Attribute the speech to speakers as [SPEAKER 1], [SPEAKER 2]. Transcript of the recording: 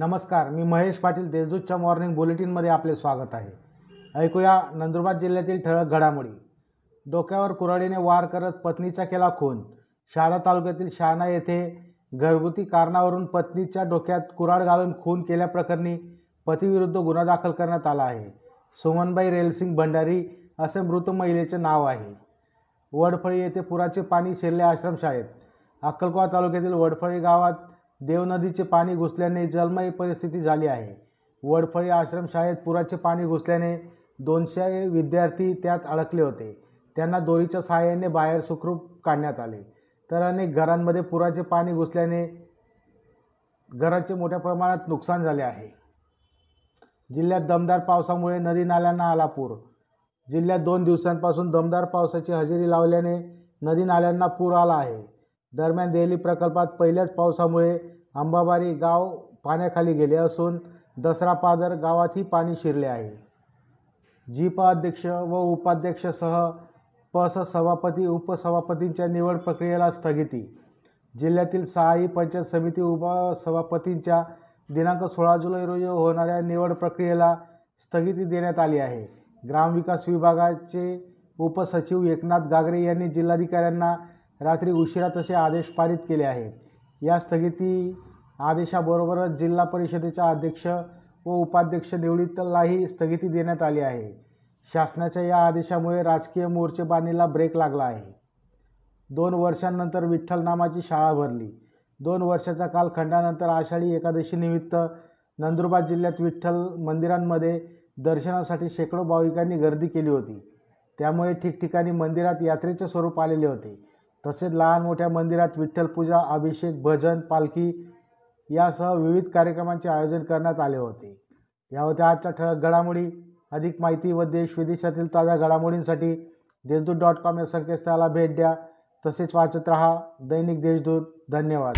[SPEAKER 1] नमस्कार मी महेश पाटील देशदूतच्या मॉर्निंग बुलेटिनमध्ये आपले स्वागत आहे. ऐकूया नंदुरबार जिल्ह्यातील ठळक घडामोडी. डोक्यावर कुऱ्हाडीने वार करत पत्नीचा केला खून. शहादा तालुक्यातील शहाणा येथे घरगुती कारणावरून पत्नीच्या डोक्यात कुऱ्हाड घालून खून केल्याप्रकरणी पतीविरुद्ध गुन्हा दाखल करण्यात आला आहे. सुमनबाई रेलसिंग भंडारी असे मृत महिलेचे नाव आहे. वडफळी येथे पुराचे पाणी शिरले आश्रमशाळेत. अक्कलकोवा तालुक्यातील वडफळी गावात देव नदीचे पाणी घुसल्याने जलमय परिस्थिती झाली आहे. वडफळी आश्रमशाळेत पुराचे पाणी घुसल्याने दोनशे विद्यार्थी त्यात अडकले होते. त्यांना दोरीच्या सहाय्याने बाहेर सुखरूप काढण्यात आले. तर अनेक घरांमध्ये पुराचे पाणी घुसल्याने घराचे मोठ्या प्रमाणात नुकसान झाले आहे. जिल्ह्यात दमदार पावसामुळे नदी नाल्यांना आला पूर. जिल्ह्यात दोन दिवसांपासून दमदार पावसाची हजेरी लावल्याने नदी नाल्यांना पूर आला आहे. दरम्यान देहली प्रकल्पात पहिल्याच पावसामुळे अंबाबारी गाव पाण्याखाली गेले असून दसरा पादर गावातही पाणी शिरले आहे. जीपाध्यक्ष व उपाध्यक्षसह पस सभापती उपसभापतींच्या निवड प्रक्रियेला स्थगिती. जिल्ह्यातील सहाही पंचायत समिती उपसभापतींच्या दिनांक सोळा जुलै रोजी होणाऱ्या निवड प्रक्रियेला स्थगिती देण्यात आली आहे. ग्रामविकास विभागाचे उपसचिव एकनाथ गागरे यांनी जिल्हाधिकाऱ्यांना रात्री उशिरा तसे आदेश पारित केले आहेत. या स्थगिती आदेशाबरोबरच जिल्हा परिषदेच्या अध्यक्ष व उपाध्यक्ष निवडीतलाही स्थगिती देण्यात आली आहे. शासनाच्या या आदेशामुळे राजकीय मोर्चेबाणीला ब्रेक लागला आहे. दोन वर्षांनंतर विठ्ठल नामाची शाळा भरली. दोन वर्षाच्या कालखंडानंतर आषाढी एकादशीनिमित्त नंदुरबार जिल्ह्यात विठ्ठल मंदिरांमध्ये दर्शनासाठी शेकडो भाविकांनी गर्दी केली होती. त्यामुळे ठिकठिकाणी मंदिरात यात्रेचे स्वरूप आलेले होते. तसेच लहान मोठ्या मंदिरात विठ्ठलपूजा अभिषेक भजन पालखी यासह विविध कार्यक्रमांचे आयोजन करण्यात आले होते. या होत्या आजच्या ठळक घडामोडी अधिक माहिती व देश विदेशातील ताज्या घडामोडींसाठी देशदूत डॉट कॉम या संकेतस्थळाला भेट द्या. तसेच वाचत रहा दैनिक देशदूत. धन्यवाद.